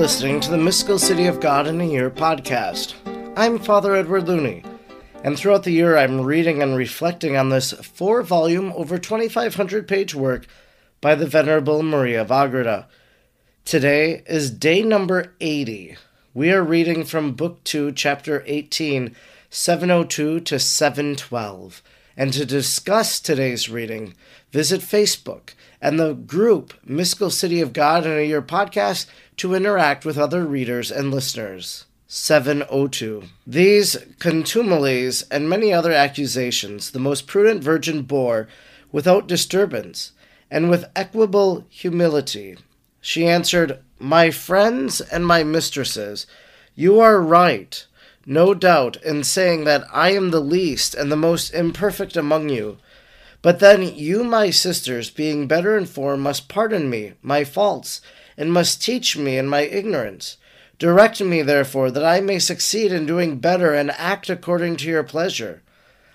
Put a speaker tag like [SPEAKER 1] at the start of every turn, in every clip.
[SPEAKER 1] listening to the Mystical City of God in a Year podcast. I'm Father Edward Looney, and throughout the year I'm reading and reflecting on this four volume, over 2,500 page work by the Venerable Maria of. Today is day number 80. We are reading from Book 2, Chapter 18, 702 to 712. And to discuss today's reading, visit Facebook and the group Mystical City of God in a Year podcast to interact with other readers and listeners. 702. These contumelies and many other accusations the most prudent virgin bore without disturbance and with equable humility. She answered, My friends and my mistresses, you are right, no doubt, in saying that I am the least and the most imperfect among you. But then you, my sisters, being better informed, must pardon me my faults, and must teach me in my ignorance. Direct me, therefore, that I may succeed in doing better and act according to your pleasure.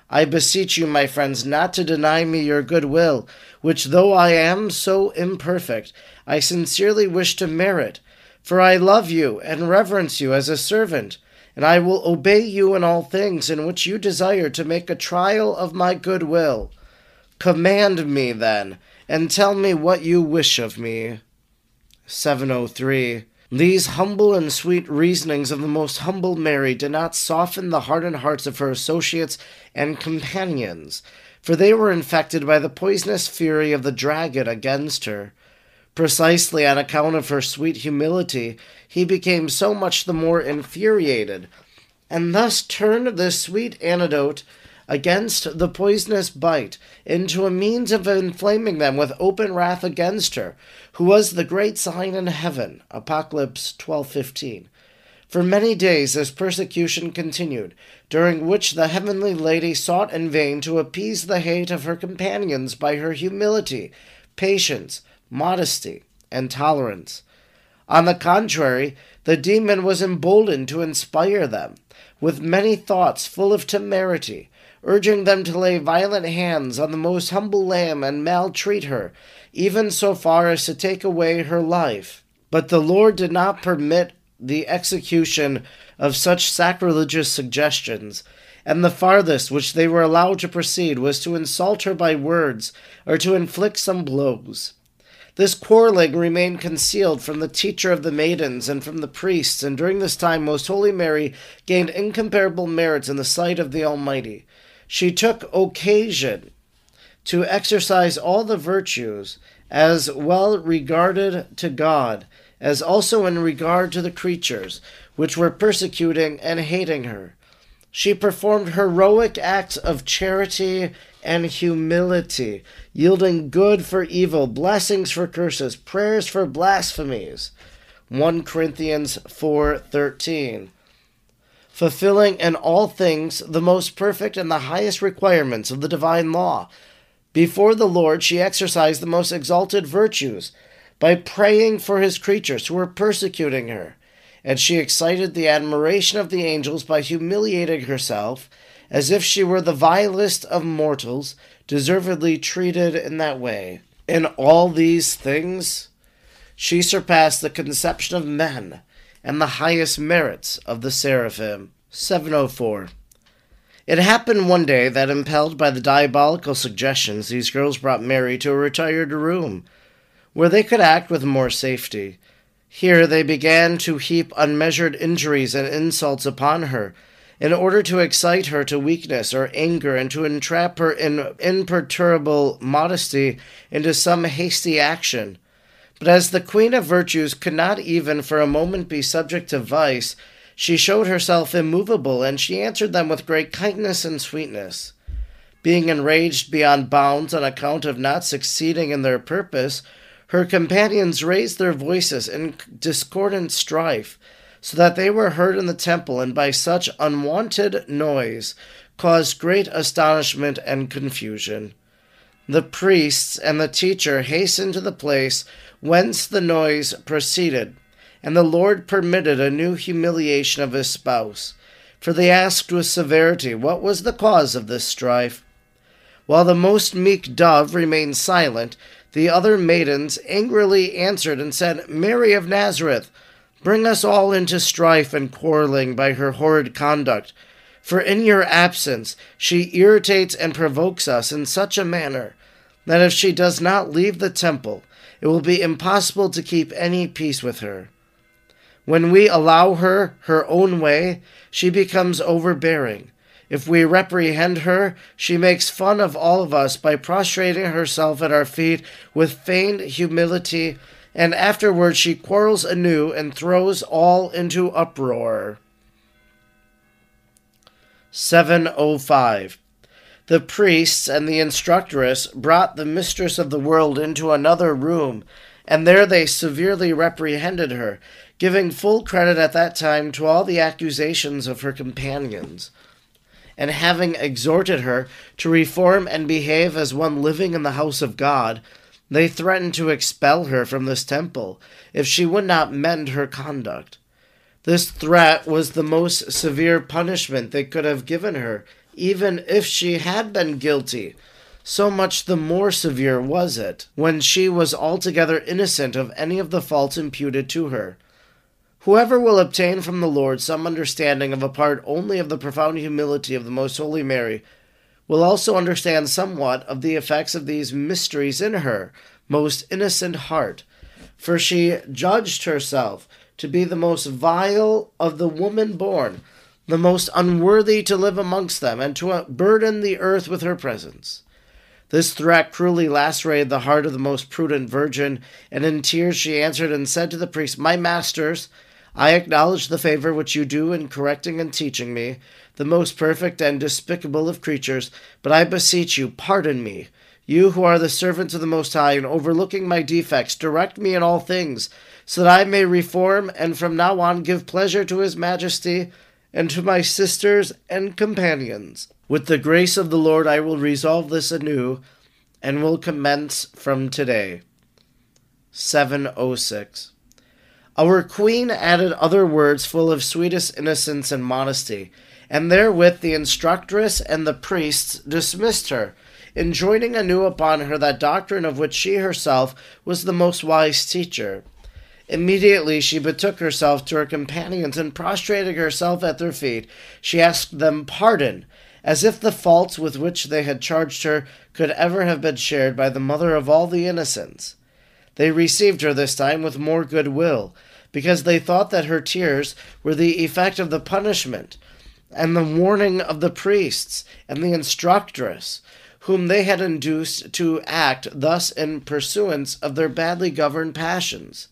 [SPEAKER 1] I beseech you, my friends, not to deny me your good will, which, though I am so imperfect, I sincerely wish to merit. For I love you and reverence you as a servant, and I will obey you in all things in which you desire to make a trial of my good will. Command me, then, and tell me what you wish of me. 703. These humble and sweet reasonings of the most humble Mary did not soften the hardened hearts of her associates and companions, for they were infected by the poisonous fury of the dragon against her. Precisely on account of her sweet humility, he became so much the more infuriated, and thus turned this sweet antidote against the poisonous bite into a means of inflaming them with open wrath against her, who was the great sign in heaven. Apocalypse 12:15. For many days this persecution continued, during which the heavenly lady sought in vain to appease the hate of her companions by her humility, patience, modesty, and tolerance. On the contrary, the demon was emboldened to inspire them with many thoughts full of temerity, urging them to lay violent hands on the most humble lamb and maltreat her, even so far as to take away her life. But the Lord did not permit the execution of such sacrilegious suggestions, and the farthest which they were allowed to proceed was to insult her by words or to inflict some blows. This quarreling remained concealed from the teacher of the maidens and from the priests, and during this time Most Holy Mary gained incomparable merits in the sight of the Almighty. She took occasion to exercise all the virtues as well regarded to God as also in regard to the creatures which were persecuting and hating her. She performed heroic acts of charity and humility, yielding good for evil, blessings for curses, prayers for blasphemies. 1 Corinthians 4:13 fulfilling in all things the most perfect and the highest requirements of the divine law. Before the Lord, she exercised the most exalted virtues by praying for his creatures who were persecuting her, and she excited the admiration of the angels by humiliating herself as if she were the vilest of mortals, deservedly treated in that way. In all these things, she surpassed the conception of men and the highest merits of the seraphim. 704. It happened one day that, impelled by the diabolical suggestions, these girls brought Mary to a retired room, where they could act with more safety. Here they began to heap unmeasured injuries and insults upon her, in order to excite her to weakness or anger, and to entrap her in imperturbable modesty into some hasty action. But as the Queen of Virtues could not even for a moment be subject to vice, she showed herself immovable, and she answered them with great kindness and sweetness. Being enraged beyond bounds on account of not succeeding in their purpose, her companions raised their voices in discordant strife, so that they were heard in the temple, and by such unwonted noise caused great astonishment and confusion. The priests and the teacher hastened to the place whence the noise proceeded, and the Lord permitted a new humiliation of his spouse. For they asked with severity what was the cause of this strife. While the most meek dove remained silent, the other maidens angrily answered and said, Mary of Nazareth, bring us all into strife and quarreling by her horrid conduct. For in your absence she irritates and provokes us in such a manner that if she does not leave the temple, it will be impossible to keep any peace with her. When we allow her her own way, she becomes overbearing. If we reprehend her, she makes fun of all of us by prostrating herself at our feet with feigned humility, and afterwards she quarrels anew and throws all into uproar. 705. The priests and the instructress brought the mistress of the world into another room, and there they severely reprehended her, giving full credit at that time to all the accusations of her companions. And having exhorted her to reform and behave as one living in the house of God, they threatened to expel her from this temple if she would not mend her conduct. This threat was the most severe punishment they could have given her even if she had been guilty. So much the more severe was it, when she was altogether innocent of any of the faults imputed to her. Whoever will obtain from the Lord some understanding of a part only of the profound humility of the Most Holy Mary, will also understand somewhat of the effects of these mysteries in her most innocent heart, for she judged herself to be the most vile of the woman born the most unworthy to live amongst them, and to burden the earth with her presence. This threat cruelly lacerated the heart of the most prudent virgin, and in tears she answered and said to the priest, My masters, I acknowledge the favor which you do in correcting and teaching me, the most perfect and despicable of creatures, but I beseech you, pardon me. You who are the servants of the Most High, and overlooking my defects, direct me in all things, so that I may reform and from now on give pleasure to His Majesty and to my sisters and companions. With the grace of the Lord, I will resolve this anew and will commence from today. 706. Our queen added other words full of sweetest innocence and modesty, and therewith the instructress and the priests dismissed her, enjoining anew upon her that doctrine of which she herself was the most wise teacher. Immediately she betook herself to her companions, and prostrating herself at their feet, she asked them pardon, as if the faults with which they had charged her could ever have been shared by the mother of all the innocents. They received her this time with more good will, because they thought that her tears were the effect of the punishment, and the warning of the priests and the instructress, whom they had induced to act thus in pursuance of their badly governed passions.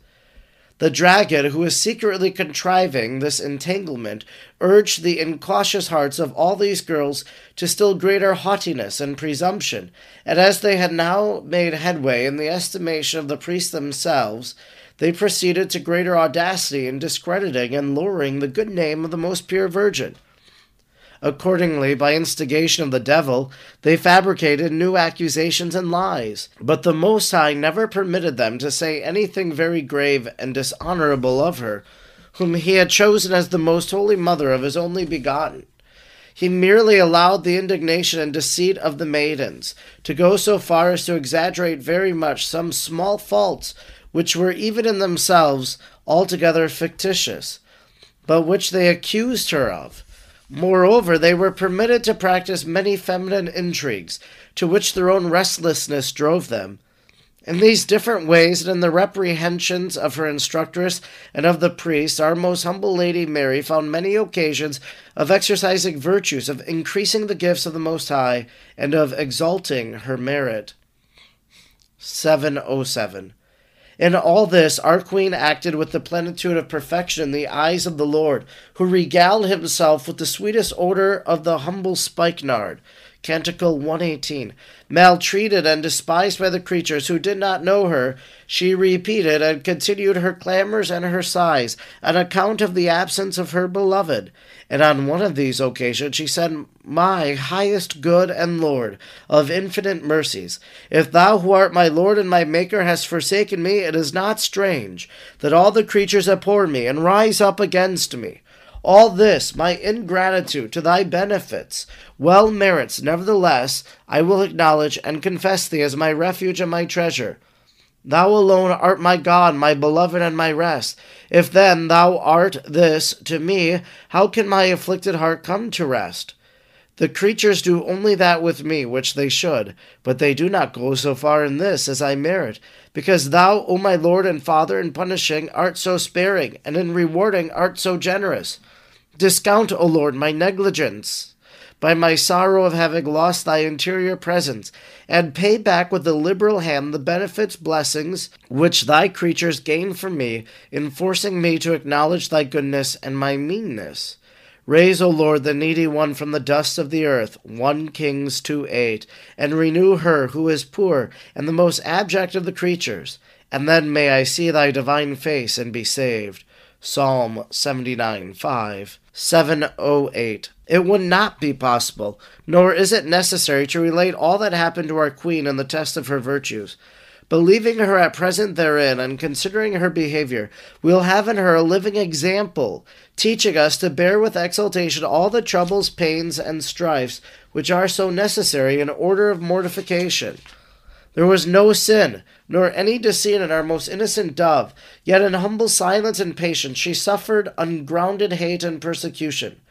[SPEAKER 1] The dragon, who was secretly contriving this entanglement, urged the incautious hearts of all these girls to still greater haughtiness and presumption, and as they had now made headway in the estimation of the priests themselves, they proceeded to greater audacity in discrediting and lowering the good name of the most pure Virgin. Accordingly, by instigation of the devil, they fabricated new accusations and lies. But the Most High never permitted them to say anything very grave and dishonorable of her, whom he had chosen as the most holy mother of his only begotten. He merely allowed the indignation and deceit of the maidens to go so far as to exaggerate very much some small faults which were even in themselves altogether fictitious, but which they accused her of Moreover, they were permitted to practice many feminine intrigues, to which their own restlessness drove them. In these different ways, and in the reprehensions of her instructress and of the priests, our most humble Lady Mary found many occasions of exercising virtues, of increasing the gifts of the Most High, and of exalting her merit. 707. In all this, our Queen acted with the plenitude of perfection in the eyes of the Lord, who regaled himself with the sweetest odor of the humble spikenard. Canticle 118. Maltreated and despised by the creatures who did not know her, she repeated and continued her clamors and her sighs on account of the absence of her beloved. And on one of these occasions she said, My highest good and Lord, of infinite mercies, if thou who art my Lord and my Maker hast forsaken me, it is not strange that all the creatures abhor me and rise up against me. All this, my ingratitude to thy benefits, well merits, nevertheless, I will acknowledge and confess thee as my refuge and my treasure. Thou alone art my God, my beloved, and my rest. If then thou art this to me, how can my afflicted heart come to rest? The creatures do only that with me which they should, but they do not go so far in this as I merit, because thou, O my Lord and Father, in punishing art so sparing, and in rewarding art so generous. Discount, O Lord, my negligence by my sorrow of having lost thy interior presence, and pay back with a liberal hand the benefits, blessings, which thy creatures gain from me, in forcing me to acknowledge thy goodness and my meanness. Raise, O Lord, the needy one from the dust of the earth, 1 Kings 2 8, and renew her who is poor and the most abject of the creatures, and then may I see thy divine face and be saved. Psalm 79 5. 708. It would not be possible, nor is it necessary, to relate all that happened to our Queen in the test of her virtues. Believing her at present therein, and considering her behavior, we will have in her a living example, teaching us to bear with exultation all the troubles, pains, and strifes which are so necessary in order of mortification. There was no sin, nor any deceit in our most innocent dove, yet in humble silence and patience she suffered ungrounded hate and persecution.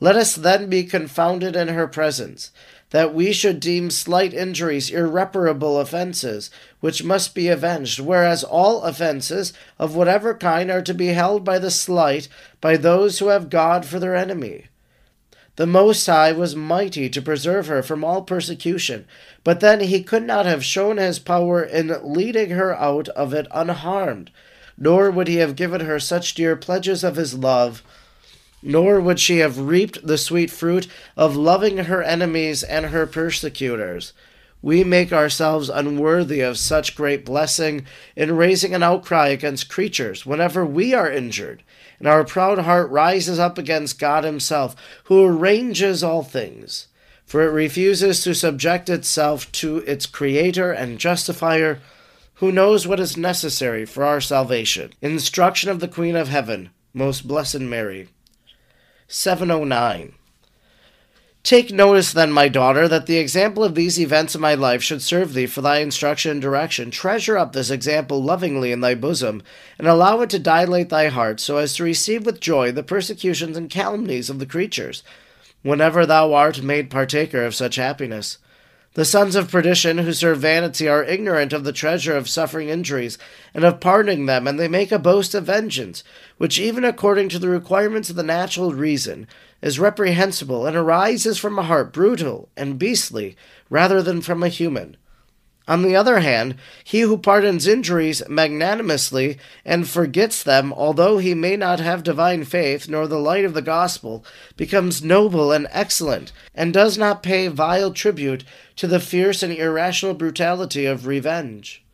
[SPEAKER 1] Let us then be confounded in her presence, that we should deem slight injuries irreparable offences, which must be avenged, whereas all offences of whatever kind are to be held by the slight by those who have God for their enemy. The Most High was mighty to preserve her from all persecution, but then he could not have shown his power in leading her out of it unharmed, nor would he have given her such dear pledges of his love nor would she have reaped the sweet fruit of loving her enemies and her persecutors. We make ourselves unworthy of such great blessing in raising an outcry against creatures whenever we are injured, and our proud heart rises up against God Himself, who arranges all things. For it refuses to subject itself to its Creator and Justifier, who knows what is necessary for our salvation. Instruction of the Queen of Heaven, most blessed Mary. 709. Take notice then, my daughter, that the example of these events in my life should serve thee for thy instruction and direction. Treasure up this example lovingly in thy bosom, and allow it to dilate thy heart, so as to receive with joy the persecutions and calumnies of the creatures, whenever thou art made partaker of such happiness. The sons of perdition who serve vanity are ignorant of the treasure of suffering injuries and of pardoning them, and they make a boast of vengeance, which, even according to the requirements of the natural reason, is reprehensible and arises from a heart brutal and beastly rather than from a human. On the other hand, he who pardons injuries magnanimously and forgets them, although he may not have divine faith nor the light of the gospel, becomes noble and excellent, and does not pay vile tribute to the fierce and irrational brutality of revenge.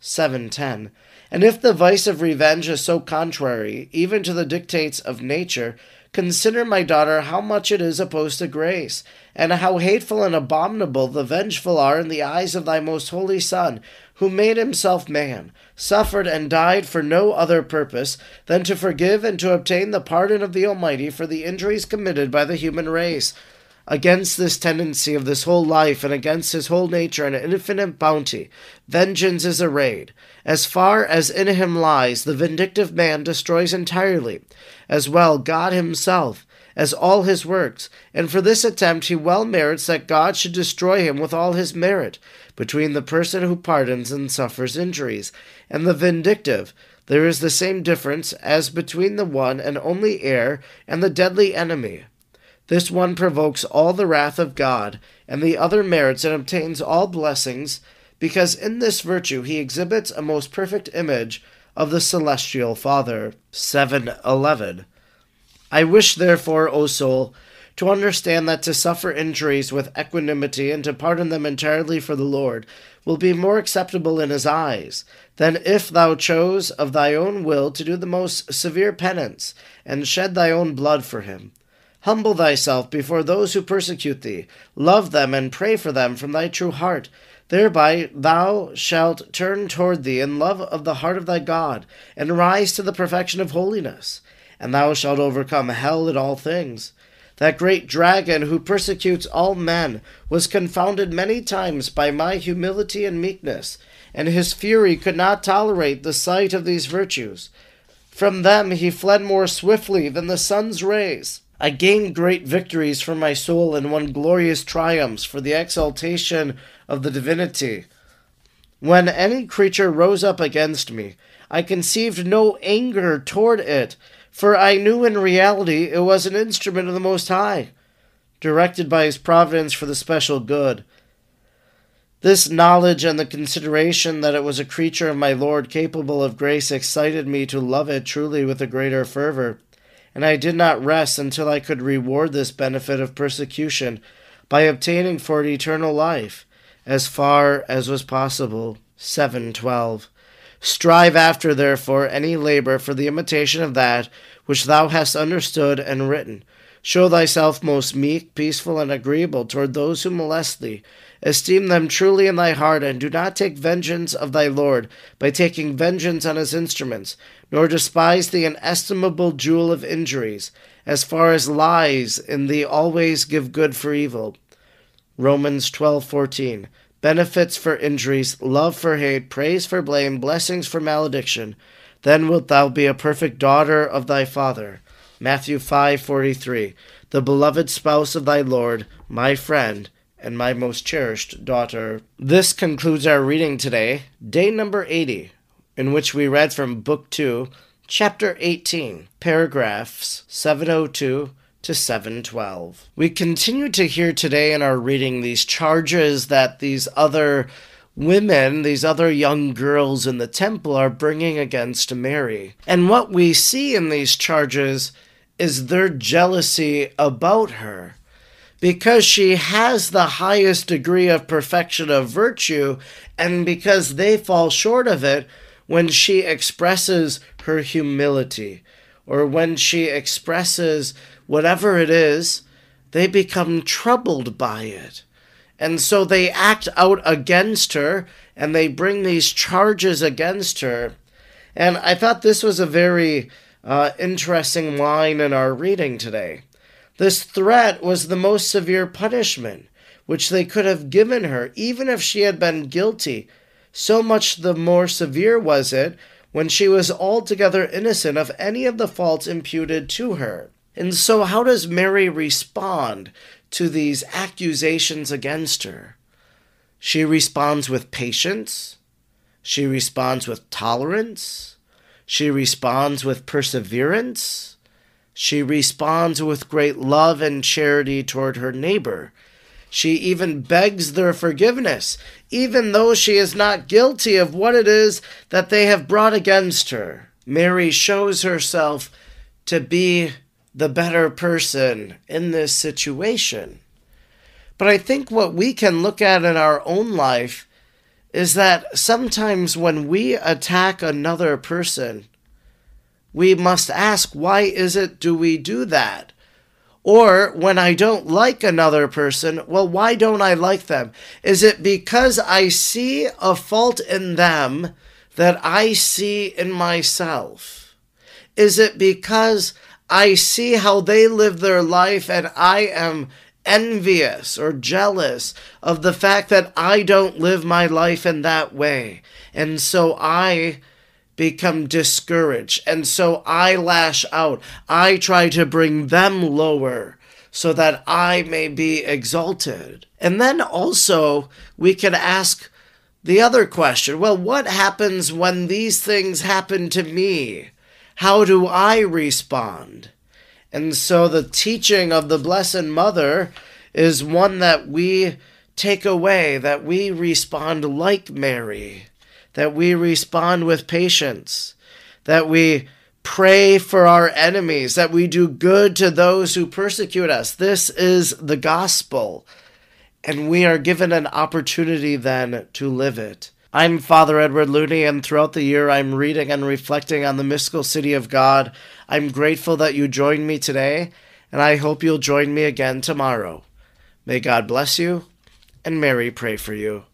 [SPEAKER 1] 710. And if the vice of revenge is so contrary, even to the dictates of nature, Consider, my daughter, how much it is opposed to grace, and how hateful and abominable the vengeful are in the eyes of thy most holy Son, who made himself man, suffered and died for no other purpose than to forgive and to obtain the pardon of the Almighty for the injuries committed by the human race. Against this tendency of this whole life and against his whole nature and infinite bounty, vengeance is arrayed. As far as in him lies, the vindictive man destroys entirely, as well God himself as all his works, and for this attempt he well merits that God should destroy him with all his merit. Between the person who pardons and suffers injuries, and the vindictive, there is the same difference as between the one and only heir and the deadly enemy. This one provokes all the wrath of God, and the other merits and obtains all blessings, because in this virtue he exhibits a most perfect image of the celestial Father. 711. I wish, therefore, O soul, to understand that to suffer injuries with equanimity and to pardon them entirely for the Lord will be more acceptable in his eyes than if thou chose of thy own will to do the most severe penance and shed thy own blood for him. Humble thyself before those who persecute thee, love them and pray for them from thy true heart. Thereby thou shalt turn toward thee in love of the heart of thy God, and rise to the perfection of holiness. And thou shalt overcome hell in all things. That great dragon who persecutes all men was confounded many times by my humility and meekness, and his fury could not tolerate the sight of these virtues. From them he fled more swiftly than the sun's rays. I gained great victories for my soul and won glorious triumphs for the exaltation of the divinity. When any creature rose up against me, I conceived no anger toward it, for I knew in reality it was an instrument of the Most High, directed by His providence for the special good. This knowledge and the consideration that it was a creature of my Lord capable of grace excited me to love it truly with a greater fervor, and I did not rest until I could reward this benefit of persecution by obtaining for it eternal life, as far as was possible. 712. Strive after, therefore, any labor for the imitation of that which thou hast understood and written. Show thyself most meek, peaceful, and agreeable toward those who molest thee. Esteem them truly in thy heart, and do not take vengeance of thy Lord by taking vengeance on his instruments, nor despise the inestimable jewel of injuries. As far as lies in thee, always give good for evil. Romans twelve fourteen benefits for injuries, love for hate, praise for blame, blessings for malediction. Then wilt thou be a perfect daughter of thy Father. Matthew 5:43. The beloved spouse of thy Lord, my friend, and my most cherished daughter. This concludes our reading today, day number 80, in which we read from Book 2, Chapter 18, paragraphs 702 to 712. We continue to hear today in our reading these charges that these other women, these other young girls in the temple, are bringing against Mary. And what we see in these charges is their jealousy about her. Because she has the highest degree of perfection of virtue, and because they fall short of it when she expresses her humility, or when she expresses whatever it is, they become troubled by it. And so they act out against her and they bring these charges against her. And I thought this was a very uh, interesting line in our reading today. This threat was the most severe punishment which they could have given her, even if she had been guilty. So much the more severe was it when she was altogether innocent of any of the faults imputed to her. And so, how does Mary respond to these accusations against her? She responds with patience. She responds with tolerance. She responds with perseverance. She responds with great love and charity toward her neighbor. She even begs their forgiveness, even though she is not guilty of what it is that they have brought against her. Mary shows herself to be the better person in this situation. But I think what we can look at in our own life is that sometimes when we attack another person, we must ask, why is it do we do that? Or when I don't like another person, well, why don't I like them? Is it because I see a fault in them that I see in myself? Is it because I see how they live their life and I am envious or jealous of the fact that I don't live my life in that way. And so I become discouraged. And so I lash out. I try to bring them lower so that I may be exalted. And then also, we can ask the other question well, what happens when these things happen to me? How do I respond? And so the teaching of the Blessed Mother is one that we take away, that we respond like Mary, that we respond with patience, that we pray for our enemies, that we do good to those who persecute us. This is the gospel. And we are given an opportunity then to live it. I'm Father Edward Looney, and throughout the year I'm reading and reflecting on the mystical city of God. I'm grateful that you joined me today, and I hope you'll join me again tomorrow. May God bless you, and Mary pray for you.